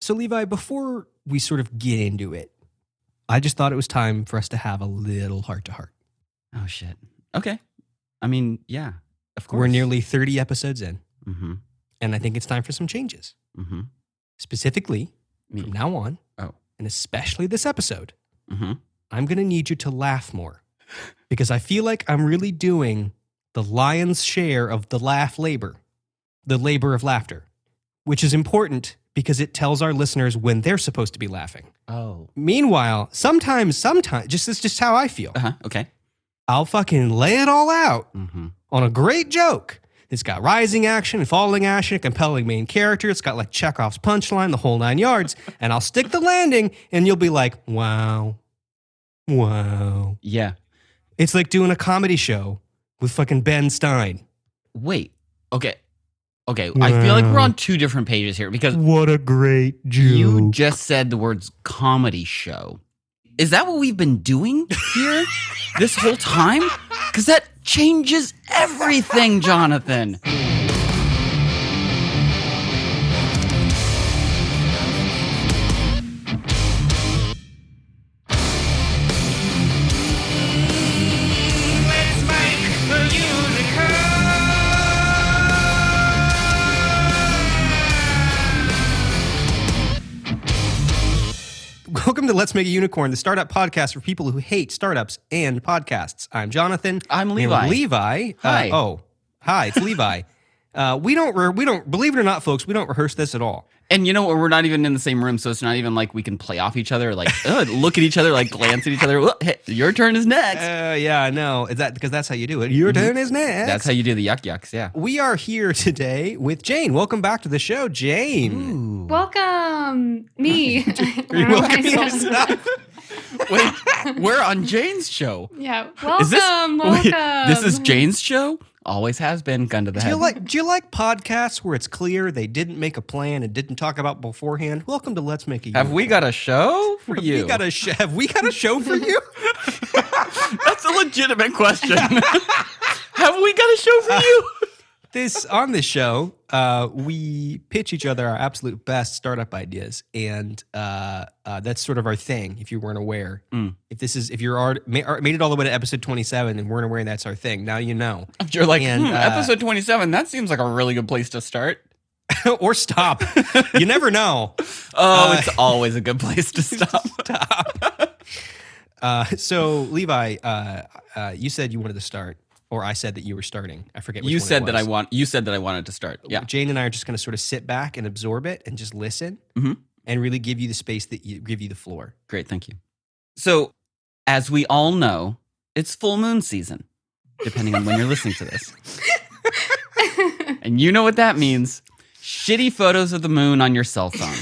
So, Levi, before we sort of get into it, I just thought it was time for us to have a little heart to heart. Oh shit. Okay. I mean, yeah. Of course. We're nearly 30 episodes in, Mm-hmm. and I think it's time for some changes. Mm-hmm. Specifically, Me. from now on, Oh. and especially this episode, Mm-hmm. I'm going to need you to laugh more because I feel like I'm really doing the lion's share of the laugh labor, the labor of laughter, which is important because it tells our listeners when they're supposed to be laughing. Oh. Meanwhile, sometimes, sometimes, just this is just how I feel. Uh huh. Okay. I'll fucking lay it all out Mm-hmm. on a great joke. It's got rising action, and falling action, a compelling main character. It's got like Chekhov's punchline, the whole nine yards. And I'll stick the landing, and you'll be like, wow, wow. Yeah. It's like doing a comedy show with fucking Ben Stein. Wait. Okay. Okay. I feel like we're on two different pages here because What a great you joke. just said the words comedy show. Is that what we've been doing here this whole time? Because that changes everything, Jonathan. Let's Make a Unicorn, the startup podcast for people who hate startups and podcasts. I'm Jonathan. I'm Levi. Levi. uh, Hi. oh, hi, it's Levi. Uh, we don't, re- we don't, believe it or not, folks, we don't rehearse this at all. And you know what? We're not even in the same room, so it's not even like we can play off each other, like look at each other, like glance at each other. "Whoa, hey, your turn is next. Uh, yeah, I know. Is that because that's how you do it? Your turn is next. Mm-hmm. That's how you do the yuck yucks. Yeah. we are here today with Jane. Welcome back to the show, Jane. Welcome, me. You're know welcome yourself. Wait, we're on Jane's show. Yeah, Is this welcome, wait, welcome. this is Jane's show? Always has been. Gun to the Do head. you like do you like podcasts where it's clear they didn't make a plan and didn't talk about beforehand? Welcome to Let's Make a have we got a show for Have you? we got a sh- have we got a show for you? That's a legitimate question. have we got a show for you? This on this show, uh, we pitch each other our absolute best startup ideas, and uh, uh, that's sort of our thing. If you weren't aware, Mm. if this is if you're already made it all the way to episode 27 and weren't aware that's our thing, now you know. You're like, And, hmm, uh, episode 27. That seems like a really good place to start. or stop. you never know. Oh, Uh, it's always a good place to stop. Stop. uh, so Levi, uh, uh, you said you wanted to start, or I said that you were starting. I forget. Which you one it said that I want. You said that I wanted to start. Yeah. Jane and I are just going to sort of sit back and absorb it and just listen Mhm. and really give you the space that you give you the floor. Great, thank you. So, as we all know, it's full moon season, depending on when you're listening to this. And you know what that means shitty photos of the moon on your cell phone.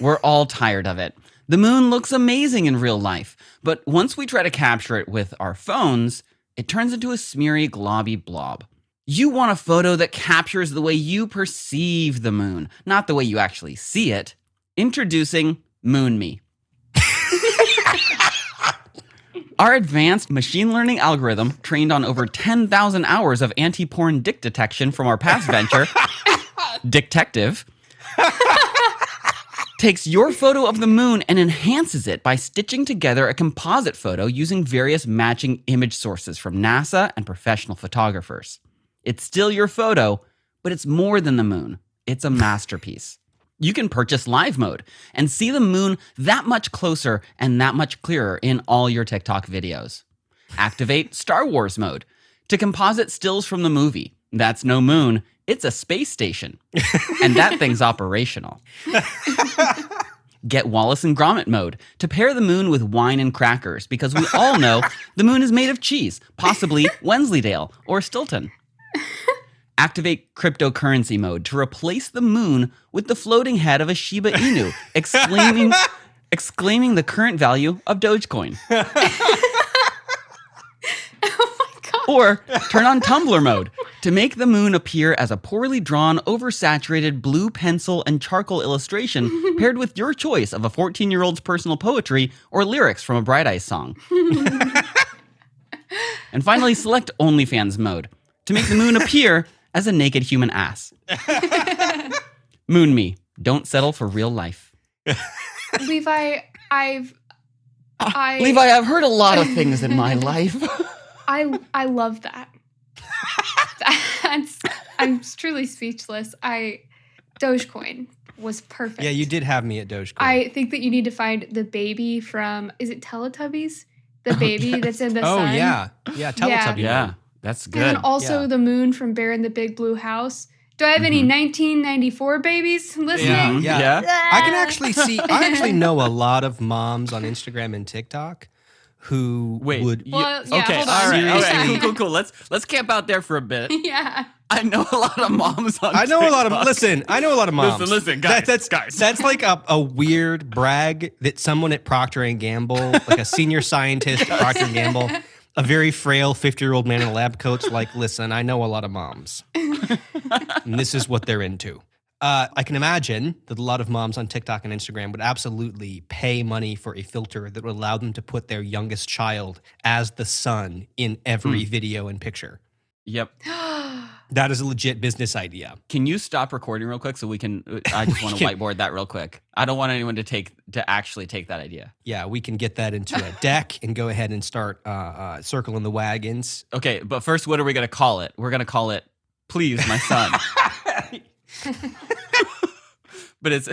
We're all tired of it. The moon looks amazing in real life, but once we try to capture it with our phones, it turns into a smeary, globby blob. You want a photo that captures the way you perceive the moon, not the way you actually see it. Introducing Moon Me. Our advanced machine learning algorithm, trained on over 10,000 hours of anti porn dick detection from our past venture, Dictective, takes your photo of the moon and enhances it by stitching together a composite photo using various matching image sources from NASA and professional photographers. It's still your photo, but it's more than the moon. It's a masterpiece. You can purchase live mode and see the moon that much closer and that much clearer in all your TikTok videos. Activate Star Wars mode to composite stills from the movie. That's no moon, it's a space station. and that thing's operational. Get Wallace and Gromit mode to pair the moon with wine and crackers because we all know the moon is made of cheese, possibly Wensleydale or Stilton. Activate cryptocurrency mode to replace the moon with the floating head of a Shiba Inu, exclaiming, exclaiming the current value of Dogecoin. oh my god. Or turn on Tumblr mode to make the moon appear as a poorly drawn, oversaturated blue pencil and charcoal illustration paired with your choice of a 14 year old's personal poetry or lyrics from a Bright Eyes song. and finally, select OnlyFans mode to make the moon appear as a naked human ass. moon me. Don't settle for real life. Levi, I've ah, I Levi, I've heard a lot of things in my life. I I love that. That's I'm truly speechless. I Dogecoin was perfect. Yeah, you did have me at Dogecoin. I think that you need to find the baby from is it Teletubbies? The baby that's in the oh sun. yeah, yeah. Teletubby. yeah, that's And good. then also Yeah. the moon from Bear in the Big Blue House. Do I have any Mhm. 1994 babies listening? Mm-hmm. Yeah. yeah. I can actually see. I actually know a lot of moms on Instagram and TikTok who Wait. would. you- Well, yeah, okay. hold All on. right. Okay. Cool. Cool. Cool. Let's let's camp out there for a bit. yeah. I know a lot of moms on. I know a lot of. Listen, I know a lot of moms. Listen, listen, That- guys, that's guys. That's like a, a weird brag that someone at Procter and Gamble, like a senior scientist at Procter and Gamble, a very frail fifty-year-old man in a lab coat's like, listen, I know a lot of moms, and this is what they're into. Uh, I can imagine that a lot of moms on TikTok and Instagram would absolutely pay money for a filter that would allow them to put their youngest child as the son in every video and picture. Yep. That is a legit business idea. Can you stop recording real quick so we can? uh, I just want to whiteboard that real quick. I don't want anyone to take to actually take that idea. Yeah, we can get that into a deck and go ahead and start uh, uh, circling the wagons. Okay, but first, what are we gonna call it? We're gonna call it "Please, My Son." but it's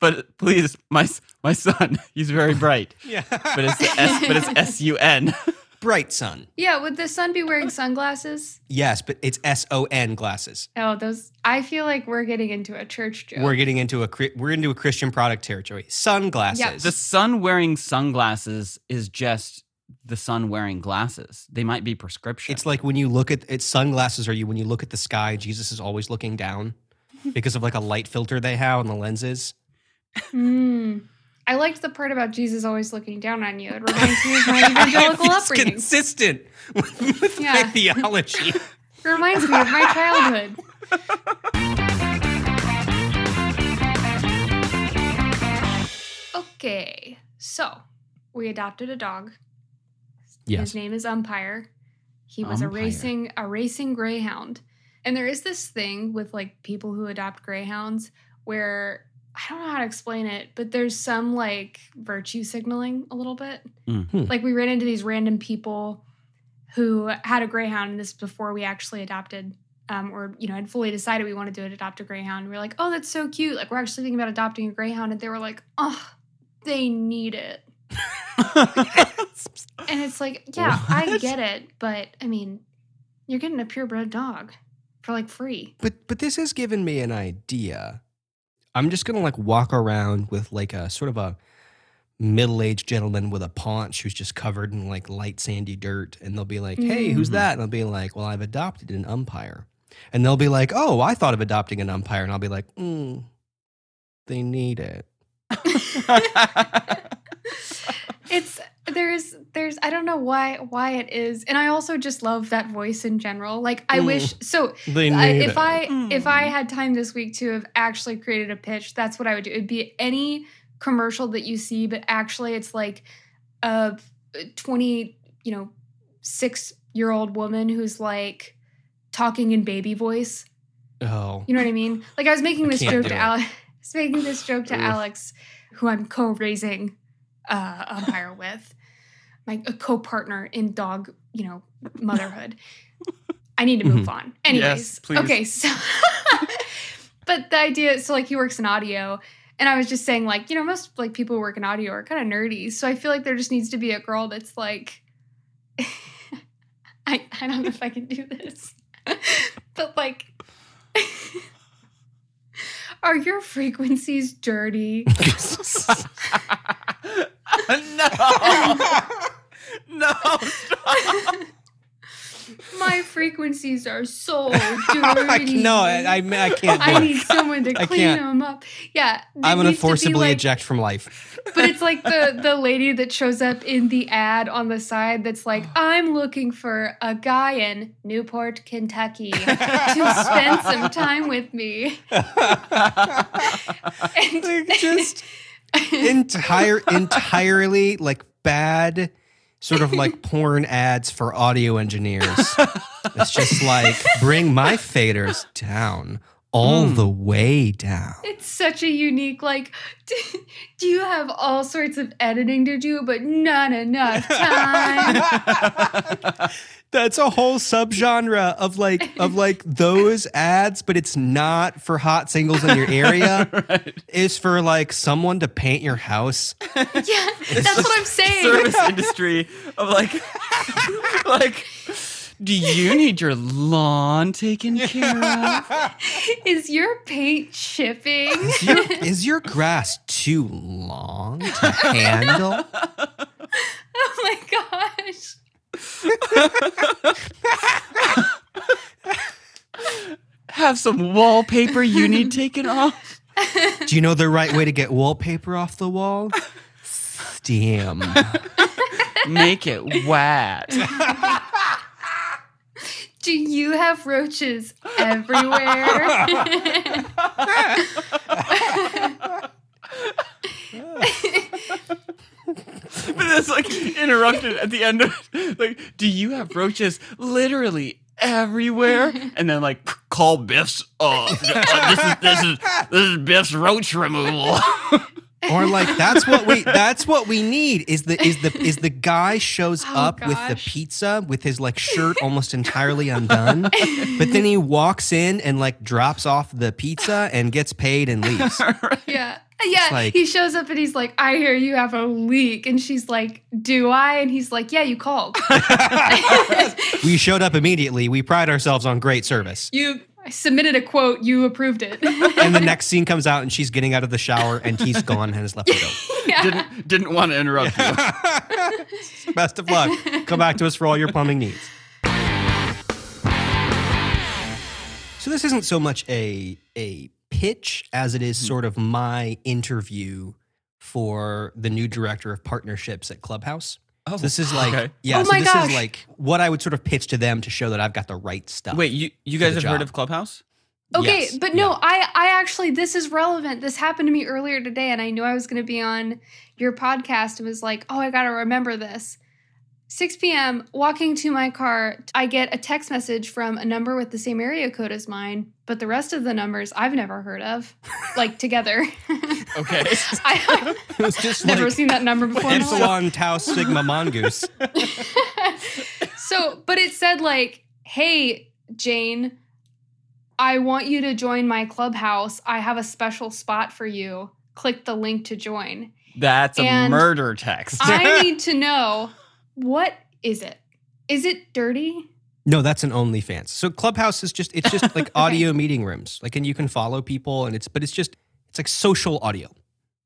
but please, my my son. He's very bright. Yeah, But it's the S. But it's S U N. bright sun. Yeah, would the sun be wearing sunglasses? Yes, but it's S O N glasses. Oh, those I feel like we're getting into a church joke. We're getting into a we're into a Christian product territory. Sunglasses. The sun wearing sunglasses is just the sun wearing glasses. They might be prescription. It's like when you look at it's sunglasses are you when you look at the sky, Jesus is always looking down because of like a light filter they have on the lenses. Hmm. I liked the part about Jesus always looking down on you. It reminds me of my evangelical It's upbringing. consistent with, with my theology. It reminds me of my childhood. Okay, so we adopted a dog. Yes. His name is Umpire. He was Umpire. a racing a racing greyhound. And there is this thing with like people who adopt greyhounds where I don't know how to explain it, but there's some like virtue signaling a little bit. Mm. Hmm. Like we ran into these random people who had a greyhound, and this before we actually adopted, um, or you know, had fully decided we wanted to adopt a greyhound. We are like, oh, that's so cute. Like we're actually thinking about adopting a greyhound, and they were like, oh, they need it. And it's like, yeah, I get it, but I mean, you're getting a purebred dog for like free. But but this has given me an idea. I'm just gonna like walk around with like a sort of a middle-aged gentleman with a paunch who's just covered in like light sandy dirt, and they'll be like, "Hey, who's Mhm. that?" And I'll be like, "Well, I've adopted an umpire," and they'll be like, "Oh, I thought of adopting an umpire," and I'll be like, mm, "They need it." It's there's there's I don't know why why it is, and I also just love that voice in general. Like I Mm. wish so. They need I, it. if I if I Mm. had time this week to have actually created a pitch, that's what I would do. It'd be any commercial that you see, but actually it's like a twenty, you know, six year old woman who's like talking in baby voice. oh, You know what I mean? Like I was making I this joke to. Alex. I was making this joke to Alex, who I'm co-raising uh, umpire with, my a co-partner in dog, you know, motherhood. I need to move on. Anyways, Yes, please. okay. So, but the idea, so like he works in audio, and I was just saying, like, you know, most like people who work in audio are kind of nerdy. So I feel like there just needs to be a girl that's like, I I don't know if I can do this, but like. Are your frequencies dirty? No. no. Stop. My frequencies are so dirty. no, I, I, I can't I need someone to I clean can't. them up. Yeah, I'm gonna forcibly like- eject from life. But it's like the the lady that shows up in the ad on the side that's like, I'm looking for a guy in Newport, Kentucky to spend some time with me. And- Like, just entire entirely like bad sort of like porn ads for audio engineers. It's just like bring my faders down all Mm. the way down. It's such a unique, like, do, do you have all sorts of editing to do, but not enough time? That's a whole subgenre of like of like those ads, but it's not for hot singles in your area. right. It's for like someone to paint your house. yeah, that's what I'm saying. Service industry of like, like, do you need your lawn taken care of? Is your paint chipping? Is your, is your grass too long to handle? oh my gosh. Have some wallpaper you need taken off. Do you know the right way to get wallpaper off the wall? Steam. Make it wet. Do you have roaches everywhere? But it's like interrupted at the end of. Like, do you have roaches literally everywhere? And then like call Biff's. Uh, uh, this is this is this is Biff's roach removal. Or like that's what we that's what we need is the is the is the guy shows Oh, up with the pizza with his like shirt almost entirely undone, but then he walks in and like drops off the pizza and gets paid and leaves. yeah. Yeah. like- he shows up and he's like, I hear you have a leak. And she's like, Do I? And he's like, Yeah, you called. We showed up immediately. We pride ourselves on great service. you I submitted a quote, you approved it. And the next scene comes out and she's getting out of the shower and he's gone and has left to go. yeah. didn't didn't want to interrupt you. Best of luck. Come back to us for all your plumbing needs. So this isn't so much a a pitch as it is mm-hmm. sort of my interview for the new director of partnerships at Clubhouse. Oh, So this is like okay. yeah, Oh so my this gosh. is like what I would sort of pitch to them to show that I've got the right stuff. Wait, you you guys the have heard of Clubhouse? Okay, Yes, but no, yeah. I I actually this is relevant. This happened to me earlier today, and I knew I was going to be on your podcast. and was like, oh, I got to remember this. 6 p.m. Walking to my car, I get a text message from a number with the same area code as mine, but the rest of the numbers I've never heard of, like together. Okay. I, was just I've never like seen that number before. in my life. Epsilon Tau Sigma Mongoose. so, but it said like, "Hey, Jane, I want you to join my clubhouse. I have a special spot for you. Click the link to join." That's a murder text. I need to know what is it? Is it dirty? No, that's an OnlyFans. So Clubhouse is just it's just like audio meeting rooms. Like and you can follow people and it's but it's just it's like social audio.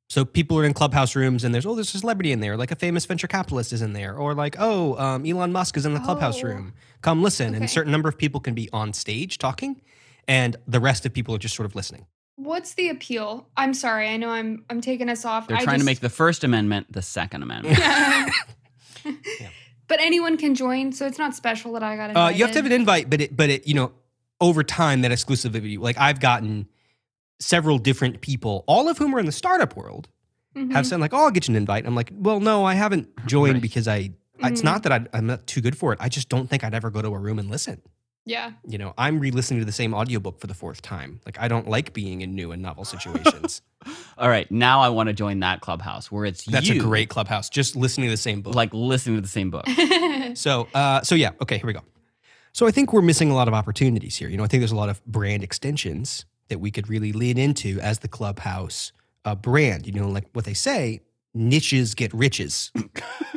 So people are in clubhouse rooms and there's oh there's a celebrity in there, like a famous venture capitalist is in there, or like oh um, Elon Musk is in the clubhouse Oh. room. Come listen, and a certain number of people can be on stage talking, and the rest of people are just sort of listening. What's the appeal? I'm sorry. I know I'm I'm taking us off. They're I trying to make the First Amendment the Second Amendment. But anyone can join, so it's not special that I got Uh, you have to have an invite, but it but it you know over time that exclusivity like I've gotten several different people, all of whom are in the startup world, Mhm. have said like, "Oh, I'll get you an invite." I'm like, "Well, no, I haven't joined Right. because I. It's Mhm. not that I, I'm not too good for it. I just don't think I'd ever go to a room and listen. Yeah. You know, I'm re-listening to the same audiobook for the fourth time. Like, I don't like being in new and novel situations. All right, now I want to join that clubhouse where it's That's you, a great clubhouse. Just listening to the same book. like listening to the same book. So, uh, so yeah, okay, here we go. So I think we're missing a lot of opportunities here. You know, I think there's a lot of brand extensions that we could really lean into as the clubhouse uh, brand. You know, like what they say, niches get riches.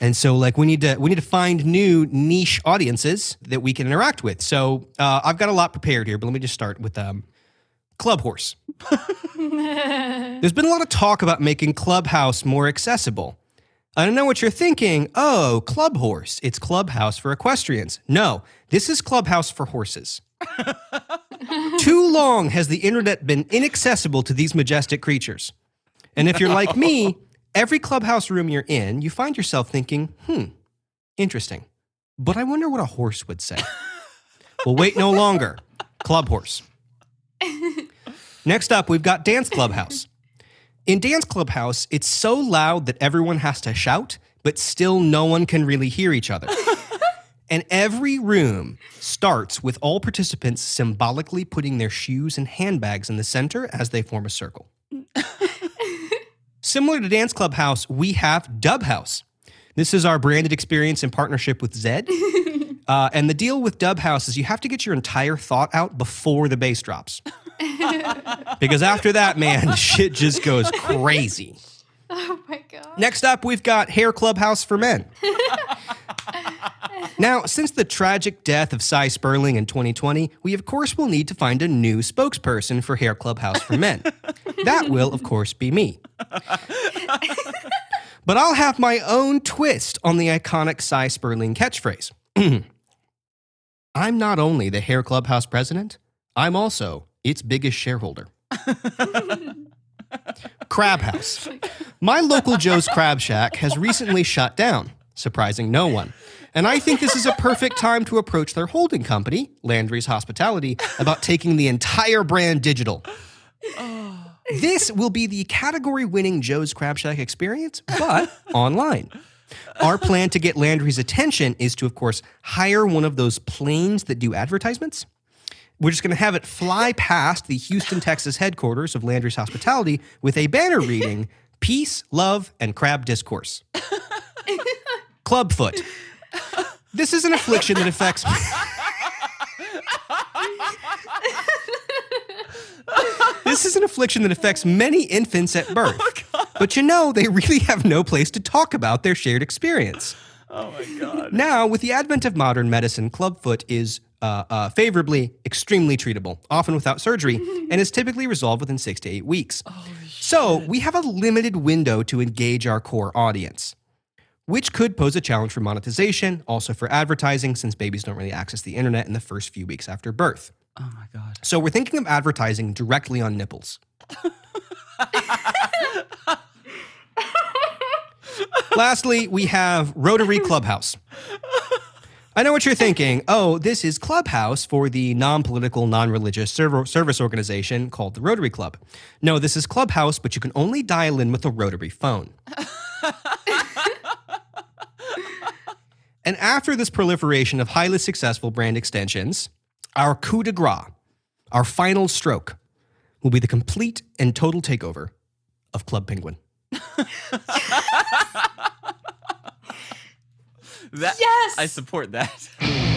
and so, like, we need to we need to find new niche audiences that we can interact with. So uh, I've got a lot prepared here, but let me just start with um, Club Horse. There's been a lot of talk about making Clubhouse more accessible. I don't know what you're thinking. Oh, Club Horse. It's Clubhouse for equestrians. No, this is Clubhouse for horses. Too long has the internet been inaccessible to these majestic creatures. And if you're like me, every clubhouse room you're in, you find yourself thinking, hmm, interesting. But I wonder what a horse would say. well, wait no longer. Club Horse. Next up, we've got Dance Clubhouse. In Dance Clubhouse, it's so loud that everyone has to shout, but still no one can really hear each other. And every room starts with all participants symbolically putting their shoes and handbags in the center as they form a circle. Similar to Dance Club House, we have Dub House. This is our branded experience in partnership with Zedd. Uh, and the deal with Dub House is you have to get your entire thought out before the bass drops. because after that, man, shit just goes crazy. oh my god. Next up, we've got Hair Clubhouse for Men. Now, since the tragic death of Cy Sperling in 2020, we of course will need to find a new spokesperson for Hair Clubhouse for Men. that will, of course, be me. but I'll have my own twist on the iconic Cy Sperling catchphrase. I'm not only the Hair Clubhouse president, I'm also its biggest shareholder. Crab House. My local Joe's Crab Shack has recently shut down, surprising no one. And I think this is a perfect time to approach their holding company, Landry's Hospitality, about taking the entire brand digital. Oh. This will be the category winning Joe's Crab Shack experience, but online. Our plan to get Landry's attention is to, of course, hire one of those planes that do advertisements. We're just going to have it fly past the Houston, Texas headquarters of Landry's Hospitality with a banner reading Peace, Love, and Crab Discourse. Clubfoot. This is an affliction that affects. this is an affliction that affects many infants at birth. but you know, they really have no place to talk about their shared experience. Oh my god. Now, with the advent of modern medicine, clubfoot is uh, uh, favorably extremely treatable, often without surgery, and is typically resolved within six to eight weeks. so, we have a limited window to engage our core audience, which could pose a challenge for monetization, also for advertising, since babies don't really access the internet in the first few weeks after birth. Oh my god. So, we're thinking of advertising directly on nipples. Lastly, we have Rotary Clubhouse. I know what you're thinking. Oh, this is Clubhouse for the non political, non religious service organization called the Rotary Club. No, this is Clubhouse, but you can only dial in with a rotary phone. And after this proliferation of highly successful brand extensions, our coup de grace, our final stroke, will be the complete and total takeover of Club Penguin. That Yes! I support that.